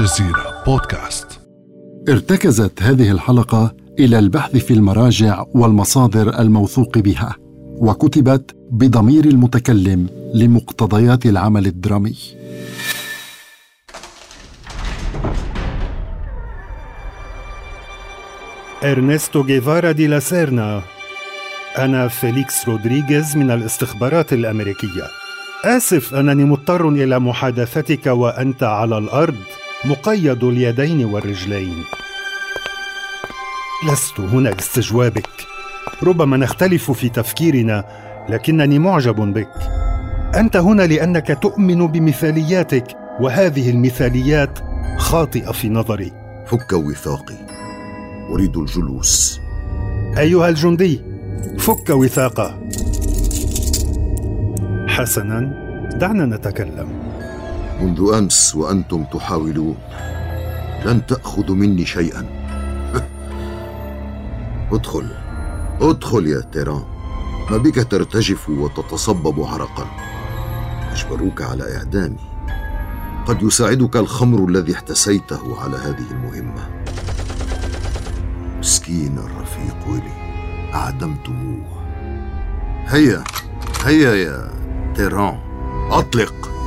الجزيرة بودكاست. ارتكزت هذه الحلقة إلى البحث في المراجع والمصادر الموثوق بها وكتبت بضمير المتكلم لمقتضيات العمل الدرامي. إرنستو جيفارا دي لاسيرنا أنا فيليكس رودريغيز من الاستخبارات الأمريكية. آسف أنني مضطر إلى محادثتك وأنت على الأرض. مقيد اليدين والرجلين. لست هنا لاستجوابك. ربما نختلف في تفكيرنا لكنني معجب بك. أنت هنا لأنك تؤمن بمثالياتك وهذه المثاليات خاطئة في نظري. فك وثاقي. أريد الجلوس. أيها الجندي فك وثاقة. حسنا دعنا نتكلم. منذ أمس وأنتم تحاولون. لن تأخذوا مني شيئا. ادخل. ادخل يا تيران. ما بك ترتجف وتتصبب عرقا. أجبروك على إعدامي. قد يساعدك الخمر الذي احتسيته على هذه المهمة. مسكين الرفيق ويلي أعدمتموه. هيا. هيا يا تيران. أطلق.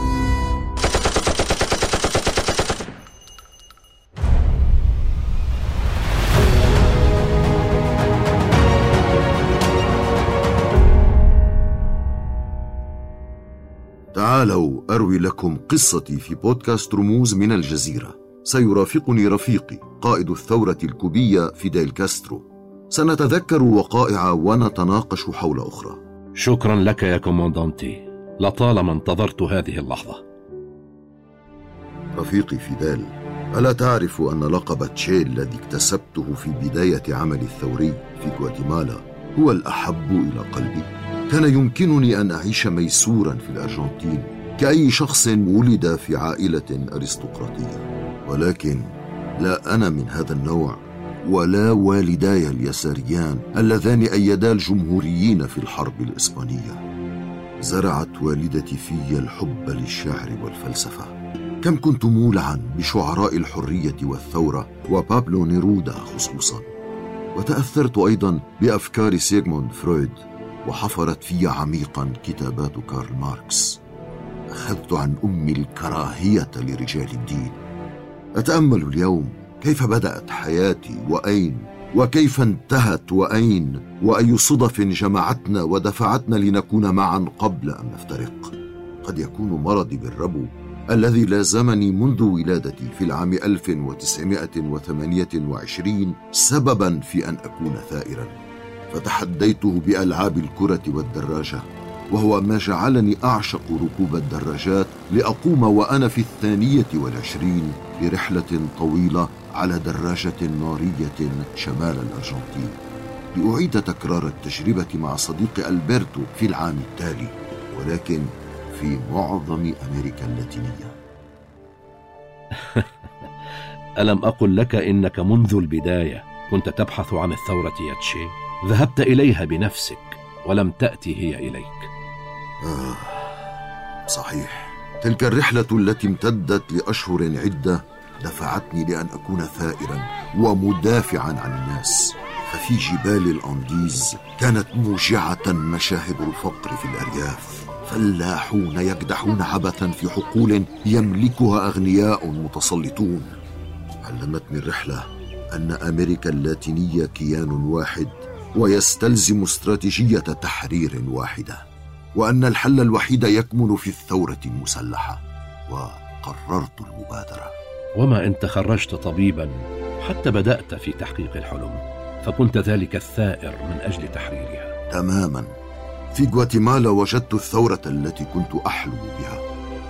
تعالوا أروي لكم قصتي في بودكاست رموز من الجزيرة. سيرافقني رفيقي قائد الثورة الكوبية فيديل كاسترو. سنتذكر وقائع ونتناقش حول أخرى. شكرا لك يا comandante لطالما انتظرت هذه اللحظة. رفيقي فيديل ألا تعرف أن لقب تشي الذي اكتسبته في بداية عملي الثوري في غواتيمالا هو الأحب إلى قلبي. كان يمكنني أن أعيش ميسورا في الأرجنتين. كأي شخص ولد في عائلة أرستقراطية. ولكن لا أنا من هذا النوع ولا والداي اليساريان اللذان أيدا الجمهوريين في الحرب الإسبانية. زرعت والدتي في الحب للشعر والفلسفة. كم كنت مولعا بشعراء الحرية والثورة وبابلو نيرودا خصوصا. وتأثرت أيضا بأفكار سيغموند فرويد وحفرت في عميقا كتابات كارل ماركس. أخذت عن أمي الكراهية لرجال الدين. أتأمل اليوم كيف بدأت حياتي وأين وكيف انتهت وأين وأي صدف جمعتنا ودفعتنا لنكون معا قبل أن نفترق. قد يكون مرضي بالربو الذي لازمني منذ ولادتي في العام 1928 سببا في أن أكون ثائرا. فتحديته بألعاب الكرة والدراجة. وهو ما جعلني أعشق ركوب الدراجات لأقوم وأنا في الثانية والعشرين برحلة طويلة على دراجة نارية شمال الأرجنتين. لأعيد تكرار التجربة مع صديقي ألبرتو في العام التالي ولكن في معظم أمريكا اللاتينية. ألم أقل لك إنك منذ البداية كنت تبحث عن الثورة يا تشي ذهبت إليها بنفسك ولم تأتي هي إليك. آه. صحيح. تلك الرحلة التي امتدت لأشهر عدة دفعتني لأن أكون ثائرا ومدافعا عن الناس. ففي جبال الأنديز كانت موجعة مشاهد الفقر في الأرياف. فلاحون يكدحون عبثا في حقول يملكها أغنياء متسلطون. علمتني الرحلة أن أمريكا اللاتينية كيان واحد ويستلزم استراتيجية تحرير واحدة. وأن الحل الوحيد يكمن في الثورة المسلحة وقررت المبادرة. وما إن تخرجت طبيبا حتى بدأت في تحقيق الحلم فكنت ذلك الثائر من أجل تحريرها. تماما. في غواتيمالا وجدت الثورة التي كنت أحلم بها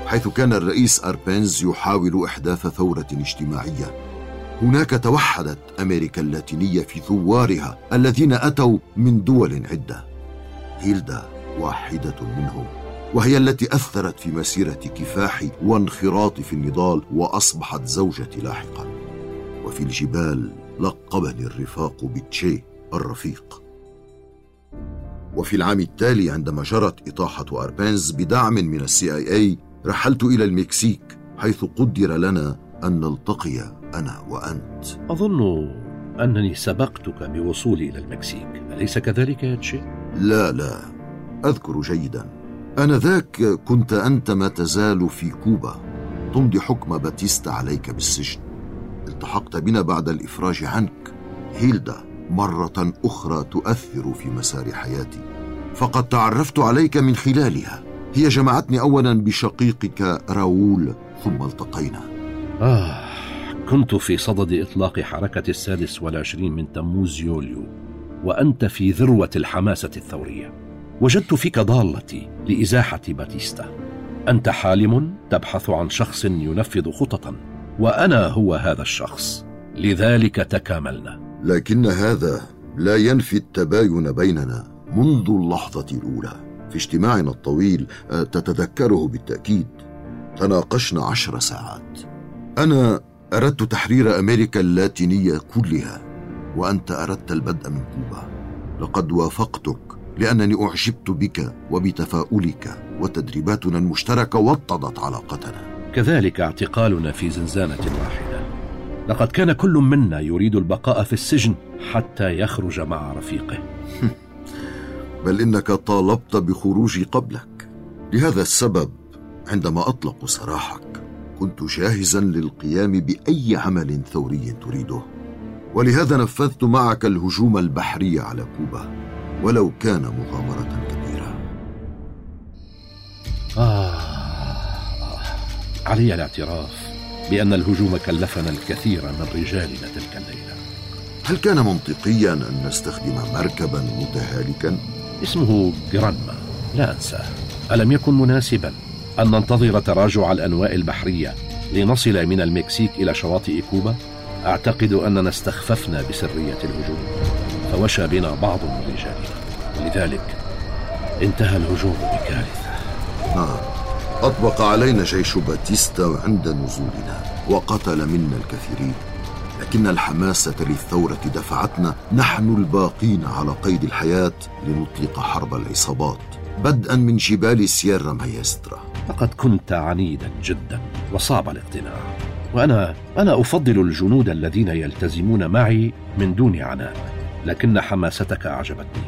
حيث كان الرئيس أربينز يحاول إحداث ثورة اجتماعية. هناك توحدت أمريكا اللاتينية في ثوارها الذين أتوا من دول عدة. هيلدا واحدة منهم وهي التي أثرت في مسيرة كفاحي وانخراطي في النضال وأصبحت زوجتي لاحقا. وفي الجبال لقبني الرفاق بتشي الرفيق. وفي العام التالي عندما جرت إطاحة أربينز بدعم من ال CIA رحلت إلى المكسيك حيث قدر لنا أن نلتقي أنا وأنت. أظن أنني سبقتك بوصولي إلى المكسيك أليس كذلك يا تشي؟ لا لا. أذكر جيدا. آنذاك كنت أنت ما تزال في كوبا. تمضي حكم باتيستا عليك بالسجن. التحقت بنا بعد الإفراج عنك. هيلدا مرة أخرى تؤثر في مسار حياتي. فقد تعرفت عليك من خلالها. هي جمعتني أولا بشقيقك راؤول ثم التقينا. آه كنت في صدد إطلاق حركة السادس والعشرين من تموز يوليو وأنت في ذروة الحماسة الثورية. وجدت فيك ضالتي لإزاحة باتيستا. أنت حالم تبحث عن شخص ينفذ خططا وأنا هو هذا الشخص. لذلك تكاملنا. لكن هذا لا ينفي التباين بيننا منذ اللحظة الأولى. في اجتماعنا الطويل آه، تتذكره بالتأكيد. تناقشنا عشر ساعات. أنا أردت تحرير أمريكا اللاتينية كلها وأنت أردت البدء من كوبا. لقد وافقتك. لأنني أعجبت بك وبتفاؤلك وتدريباتنا المشتركة وطدت علاقتنا. كذلك اعتقالنا في زنزانة واحدة. لقد كان كل منا يريد البقاء في السجن حتى يخرج مع رفيقه. بل إنك طالبت بخروجي قبلك. لهذا السبب عندما أطلقوا سراحك كنت جاهزا للقيام بأي عمل ثوري تريده. ولهذا نفذت معك الهجوم البحري على كوبا. ولو كان مغامرة كبيرة. آه علي الاعتراف بأن الهجوم كلفنا الكثير من رجالنا تلك الليلة. هل كان منطقيا أن نستخدم مركبا متهالكا؟ اسمه جرانما. لا أنساه. ألم يكن مناسبا أن ننتظر تراجع الأنواء البحرية لنصل من المكسيك إلى شواطئ كوبا؟ أعتقد أننا استخففنا بسرية الهجوم. فوشى بنا بعض من رجالنا. ولذلك انتهى الهجوم بكارثة. نعم. أطبق علينا جيش باتيستا عند نزولنا وقتل منا الكثيرين. لكن الحماسة للثورة دفعتنا. نحن الباقين على قيد الحياة لنطلق حرب العصابات بدءا من جبال سييرا مايسترا. لقد كنت عنيدا جدا وصعب الاقتناع. وأنا أنا أفضل الجنود الذين يلتزمون معي من دون عناء. لكن حماستك أعجبتني.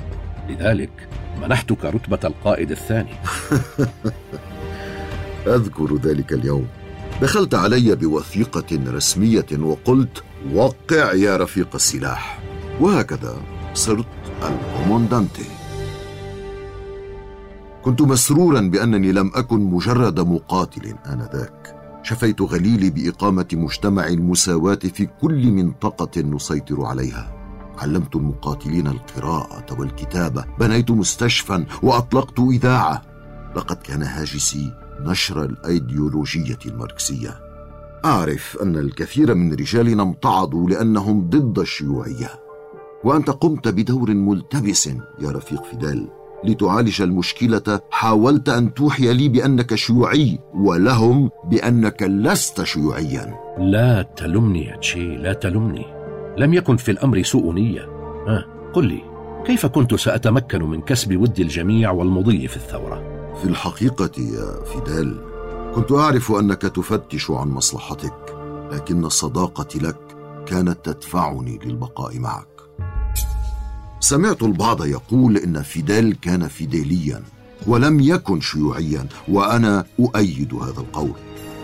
لذلك منحتك رتبة القائد الثاني. أذكر ذلك اليوم. دخلت علي بوثيقة رسمية وقلت وقع يا رفيق السلاح. وهكذا صرت الكوموندانتي كنت مسرورا بأنني لم أكن مجرد مقاتل آنذاك. شفيت غليلي بإقامة مجتمع المساواة في كل منطقة نسيطر عليها. علمت المقاتلين القراءة والكتابة بنيت مستشفى وأطلقت إذاعة. لقد كان هاجسي نشر الأيديولوجية الماركسية. أعرف أن الكثير من رجالنا امتعضوا لأنهم ضد الشيوعية. وأنت قمت بدور ملتبس يا رفيق فيدال لتعالج المشكلة. حاولت أن توحي لي بأنك شيوعي ولهم بأنك لست شيوعيا. لا تلمني يا تشي لا تلمني. لم يكن في الأمر سوء نية. ها قل لي كيف كنت سأتمكن من كسب ود الجميع والمضي في الثورة؟ في الحقيقة يا فيدال كنت أعرف أنك تفتش عن مصلحتك لكن الصداقة لك كانت تدفعني للبقاء معك. سمعت البعض يقول إن فيدال كان فيداليا ولم يكن شيوعيا وأنا أؤيد هذا القول.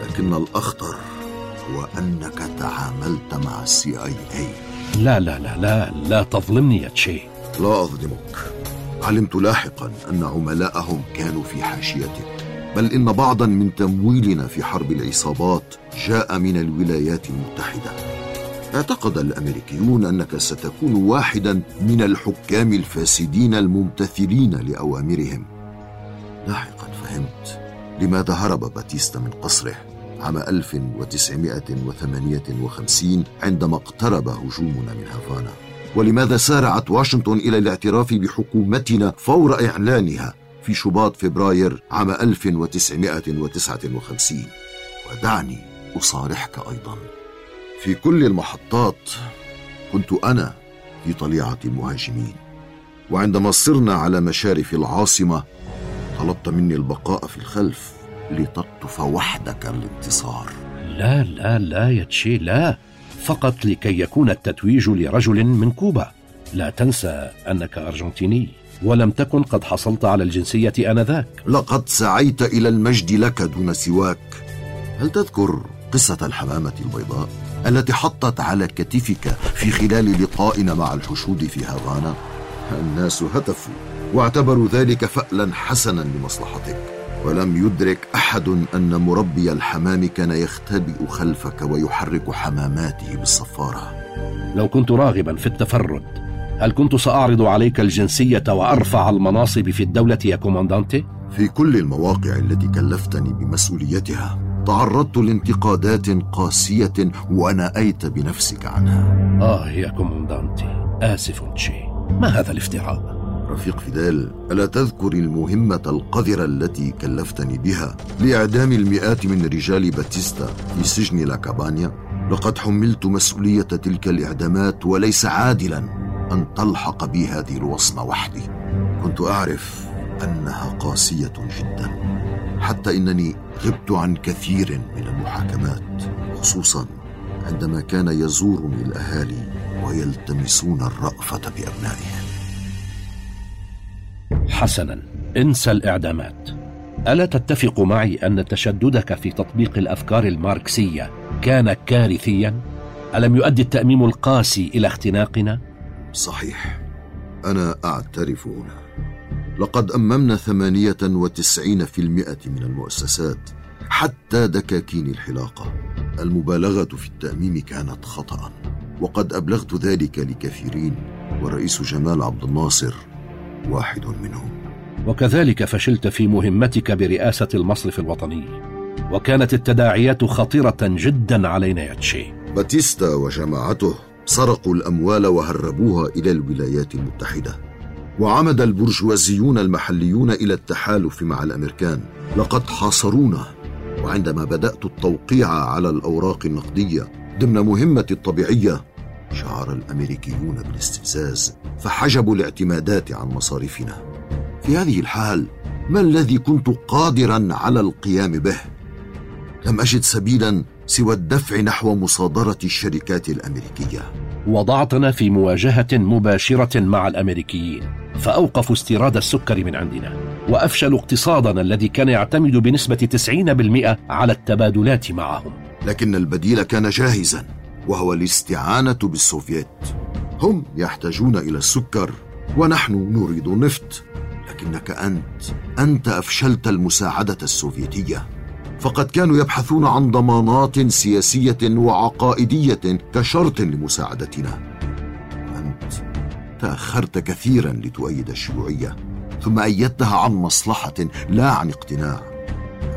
لكن الأخطر هو أنك تعاملت مع السي اي اي لا لا لا لا لا تظلمني يا تشي. لا أظلمك. علمت لاحقا أن عملاءهم كانوا في حاشيتك. بل إن بعضا من تمويلنا في حرب العصابات جاء من الولايات المتحدة. اعتقد الأمريكيون أنك ستكون واحدا من الحكام الفاسدين الممتثلين لأوامرهم. لاحقا فهمت لماذا هرب باتيستا من قصره. عام 1958 عندما اقترب هجومنا من هافانا. ولماذا سارعت واشنطن إلى الاعتراف بحكومتنا فور إعلانها في شباط فبراير عام 1959 ودعني أصارحك أيضا. في كل المحطات كنت أنا في طليعة المهاجمين. وعندما صرنا على مشارف العاصمة طلبت مني البقاء في الخلف. لتقطف وحدك الانتصار. لا لا لا يا تشي لا. فقط لكي يكون التتويج لرجل من كوبا. لا تنسى أنك أرجنتيني ولم تكن قد حصلت على الجنسية آنذاك. لقد سعيت إلى المجد لك دون سواك. هل تذكر قصة الحمامة البيضاء التي حطت على كتفك في خلال لقائنا مع الحشود في هافانا؟ الناس هتفوا واعتبروا ذلك فألا حسنا لمصلحتك. ولم يدرك أحد أن مربي الحمام كان يختبئ خلفك ويحرك حماماته بالصفارة. لو كنت راغبا في التفرد هل كنت سأعرض عليك الجنسية وأرفع المناصب في الدولة يا كوماندانتي؟ في كل المواقع التي كلفتني بمسؤوليتها تعرضت لانتقادات قاسية ونأيت بنفسك عنها. آه يا comandante آسف تشي ما هذا الافتراء؟ رفيق فيدل ألا تذكر المهمة القذرة التي كلفتني بها لإعدام المئات من رجال باتيستا في سجن لاكابانيا؟ لقد حملت مسؤولية تلك الإعدامات وليس عادلا أن تلحق بي هذه الوصمة وحدي كنت أعرف أنها قاسية جدا حتى إنني غبت عن كثير من المحاكمات خصوصا عندما كان يزورني الأهالي ويلتمسون الرأفة بأبنائهم حسنا. انسى الإعدامات. ألا تتفق معي أن تشددك في تطبيق الأفكار الماركسية كان كارثيا؟ ألم يؤدي التأميم القاسي إلى اختناقنا؟ صحيح. أنا أعترف هنا. لقد أممنا ثمانية وتسعين في المئة من المؤسسات حتى دكاكين الحلاقة. المبالغة في التأميم كانت خطا وقد أبلغت ذلك لكثيرين والرئيس جمال عبد الناصر واحد منهم. وكذلك فشلت في مهمتك برئاسة المصرف الوطني وكانت التداعيات خطيرة جدا علينا يا تشي. باتيستا وجماعته سرقوا الأموال وهربوها إلى الولايات المتحدة. وعمد البرجوازيون المحليون إلى التحالف مع الأمريكان. لقد حاصرونا وعندما بدأت التوقيع على الأوراق النقدية ضمن مهمتي الطبيعية شعر الأمريكيون بالاستفزاز فحجبوا الاعتمادات عن مصارفنا. في هذه الحال ما الذي كنت قادرا على القيام به؟ لم أجد سبيلا سوى الدفع نحو مصادرة الشركات الأمريكية. وضعتنا في مواجهة مباشرة مع الأمريكيين فاوقفوا استيراد السكر من عندنا وافشلوا اقتصادنا الذي كان يعتمد بنسبة 90% على التبادلات معهم. لكن البديل كان جاهزا. وهو الاستعانة بالسوفييت. هم يحتاجون إلى السكر ونحن نريد النفط. لكنك أنت أنت أفشلت المساعدة السوفيتيه فقد كانوا يبحثون عن ضمانات سياسية وعقائدية كشرط لمساعدتنا. أنت تأخرت كثيرا لتؤيد الشيوعية ثم أيدتها عن مصلحة لا عن اقتناع.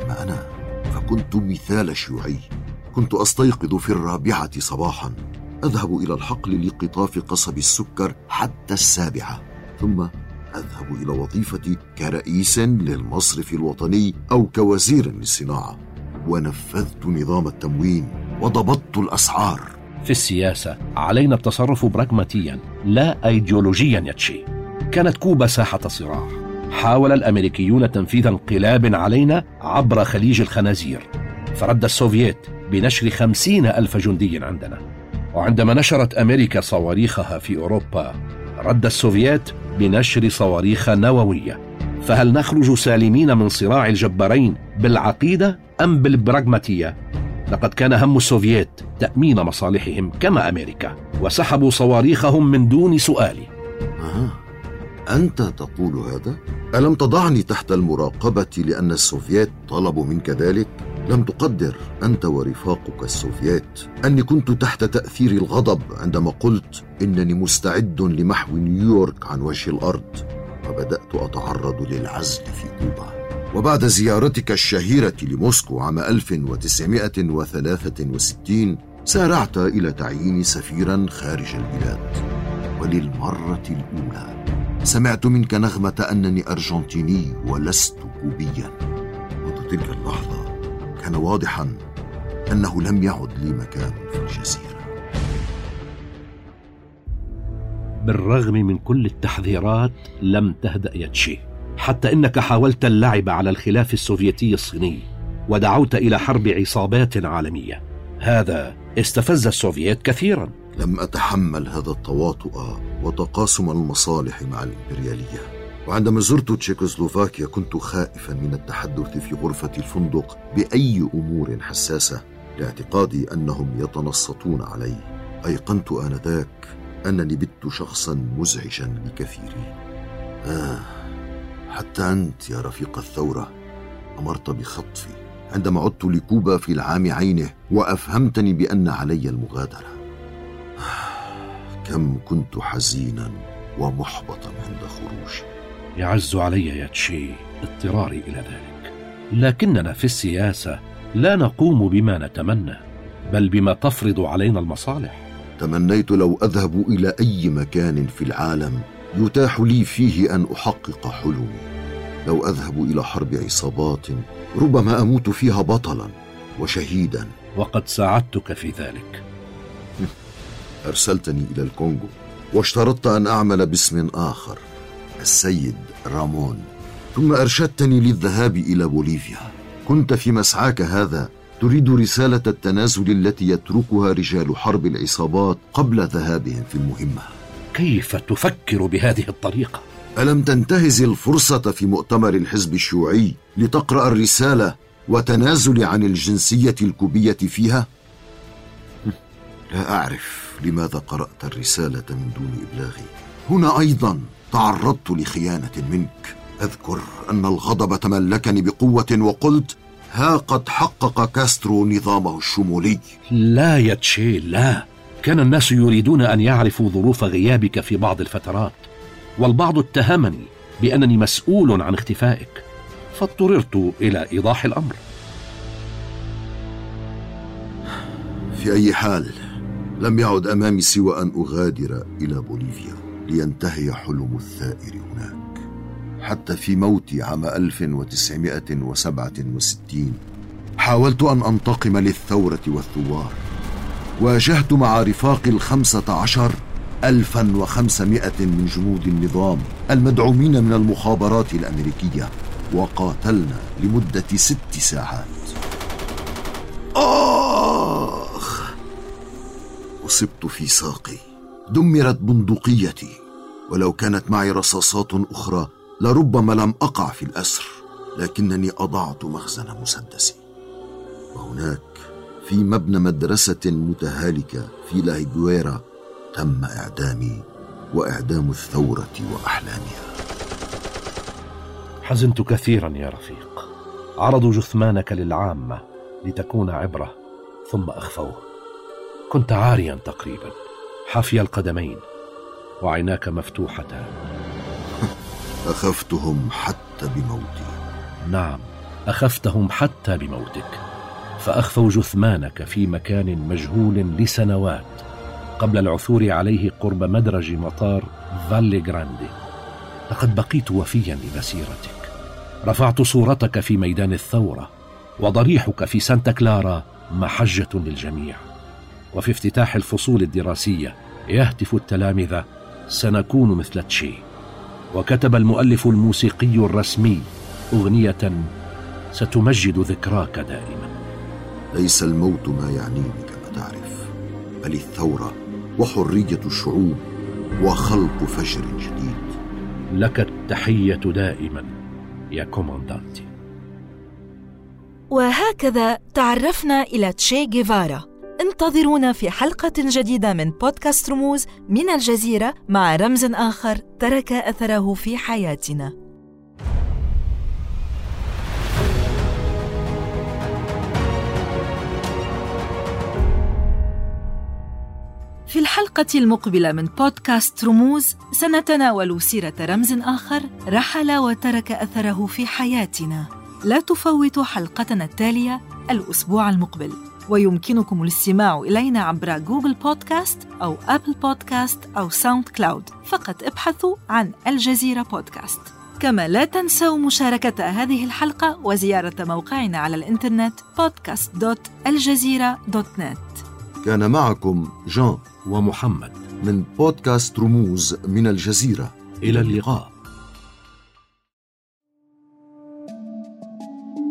أما أنا فكنت مثال شيوعي. كنت أستيقظ في الرابعة صباحا. أذهب إلى الحقل لقطاف قصب السكر حتى السابعة ثم أذهب إلى وظيفتي كرئيس للمصرف الوطني أو كوزير للصناعة. ونفذت نظام التموين وضبطت الأسعار. في السياسة علينا التصرف براغماتيا لا ايديولوجيا يا تشي كانت كوبا ساحة صراع. حاول الأمريكيون تنفيذ انقلاب علينا عبر خليج الخنازير. فرد السوفييت. بنشر خمسين ألف جندي عندنا وعندما نشرت أمريكا صواريخها في أوروبا رد السوفييت بنشر صواريخ نووية فهل نخرج سالمين من صراع الجبارين بالعقيدة أم بالبراغماتية؟ لقد كان هم السوفييت تأمين مصالحهم كما أمريكا وسحبوا صواريخهم من دون سؤال آه. أنت تقول هذا؟ ألم تضعني تحت المراقبة لأن السوفييت طلبوا منك ذلك؟ لم تقدر أنت ورفاقك السوفييت أني كنت تحت تأثير الغضب عندما قلت إنني مستعد لمحو نيويورك عن وجه الأرض. وبدات أتعرض للعزل في كوبا. وبعد زيارتك الشهيرة لموسكو عام 1963 سارعت إلى تعيين سفيرا خارج البلاد. وللمرة الأولى سمعت منك نغمة أنني أرجنتيني ولست كوبيا. منذ تلك اللحظة كان واضحا أنه لم يعد لي مكان في الجزيرة. بالرغم من كل التحذيرات لم تهدأ يا تشي حتى إنك حاولت اللعب على الخلاف السوفيتي الصيني ودعوت إلى حرب عصابات عالمية. هذا استفز السوفييت كثيرا. لم أتحمل هذا التواطؤ وتقاسم المصالح مع الإمبريالية. وعندما زرت تشيكوسلوفاكيا كنت خائفا من التحدث في غرفة الفندق بأي أمور حساسة لاعتقادي أنهم يتنصتون علي. أيقنت آنذاك أنني بت شخصا مزعجا لكثيرين آه حتى أنت يا رفيق الثورة أمرت بخطفي عندما عدت لكوبا في العام عينه وأفهمتني بأن علي المغادرة. كم كنت حزينا ومحبطا عند خروجي. يعز علي يا تشي اضطراري إلى ذلك. لكننا في السياسة لا نقوم بما نتمنى بل بما تفرض علينا المصالح. تمنيت لو أذهب إلى أي مكان في العالم يتاح لي فيه أن أحقق حلمي. لو أذهب إلى حرب عصابات ربما أموت فيها بطلا وشهيدا. وقد ساعدتك في ذلك. أرسلتني إلى الكونغو واشترطت أن أعمل باسم آخر. السيد رامون. ثم أرشدتني للذهاب إلى بوليفيا. كنت في مسعاك هذا. تريد رسالة التنازل التي يتركها رجال حرب العصابات قبل ذهابهم في المهمة. كيف تفكر بهذه الطريقة؟ ألم تنتهز الفرصة في مؤتمر الحزب الشيوعي لتقرأ الرسالة وتنازل عن الجنسية الكوبية فيها؟ لا أعرف لماذا قرأت الرسالة من دون إبلاغي. هنا أيضا تعرضت لخيانة منك. أذكر أن الغضب تملكني بقوة وقلت ها قد حقق كاسترو نظامه الشمولي. لا يا تشي لا. كان الناس يريدون أن يعرفوا ظروف غيابك في بعض الفترات والبعض اتهمني بأنني مسؤول عن اختفائك فاضطررت إلى إيضاح الأمر. في أي حال لم يعد أمامي سوى أن أغادر إلى بوليفيا. لينتهي حلم الثائر هناك. حتى في موتي عام 1967 حاولت أن أنتقم للثورة والثوار. واجهت مع رفاقي الخمسة عشر ألفا وخمسمائة من جنود النظام المدعومين من المخابرات الأمريكية وقاتلنا لمدة ست ساعات. آخ! أصبت في ساقي. دمرت بندقيتي. ولو كانت معي رصاصات أخرى لربما لم أقع في الأسر لكنني أضعت مخزن مسدسي. وهناك في مبنى مدرسة متهالكة في لاهيجويرا تم إعدامي وإعدام الثورة وأحلامها. حزنت كثيرا يا رفيق. عرضوا جثمانك للعامة لتكون عبرة ثم أخفوه. كنت عاريا تقريبا. حافي القدمين وعيناك مفتوحتان. أخفتهم حتى بموتي. نعم أخفتهم حتى بموتك. فأخفوا جثمانك في مكان مجهول لسنوات قبل العثور عليه قرب مدرج مطار فالي جراندي لقد بقيت وفيا لمسيرتك. رفعت صورتك في ميدان الثورة وضريحك في سانتا كلارا محجة للجميع. وفي افتتاح الفصول الدراسية يهتف التلامذة سنكون مثل تشي وكتب المؤلف الموسيقي الرسمي أغنية ستمجد ذكراك دائما ليس الموت ما يعنيني كما تعرف بل الثورة وحرية الشعوب وخلق فجر جديد. لك التحية دائما يا كوماندانتي. وهكذا تعرفنا إلى تشي جيفارا. انتظرونا في حلقة جديدة من بودكاست رموز من الجزيرة مع رمز آخر ترك أثره في حياتنا. في الحلقة المقبلة من بودكاست رموز سنتناول سيرة رمز آخر رحل وترك أثره في حياتنا. لا تفوتوا حلقتنا التالية الأسبوع المقبل. ويمكنكم الاستماع إلينا عبر Google Podcast أو Apple Podcast أو SoundCloud. فقط ابحثوا عن الجزيرة بودكاست. كما لا تنسوا مشاركة هذه الحلقة وزيارة موقعنا على الإنترنت podcast.aljazeera.net كان معكم جان ومحمد. من بودكاست رموز من الجزيرة. إلى اللقاء.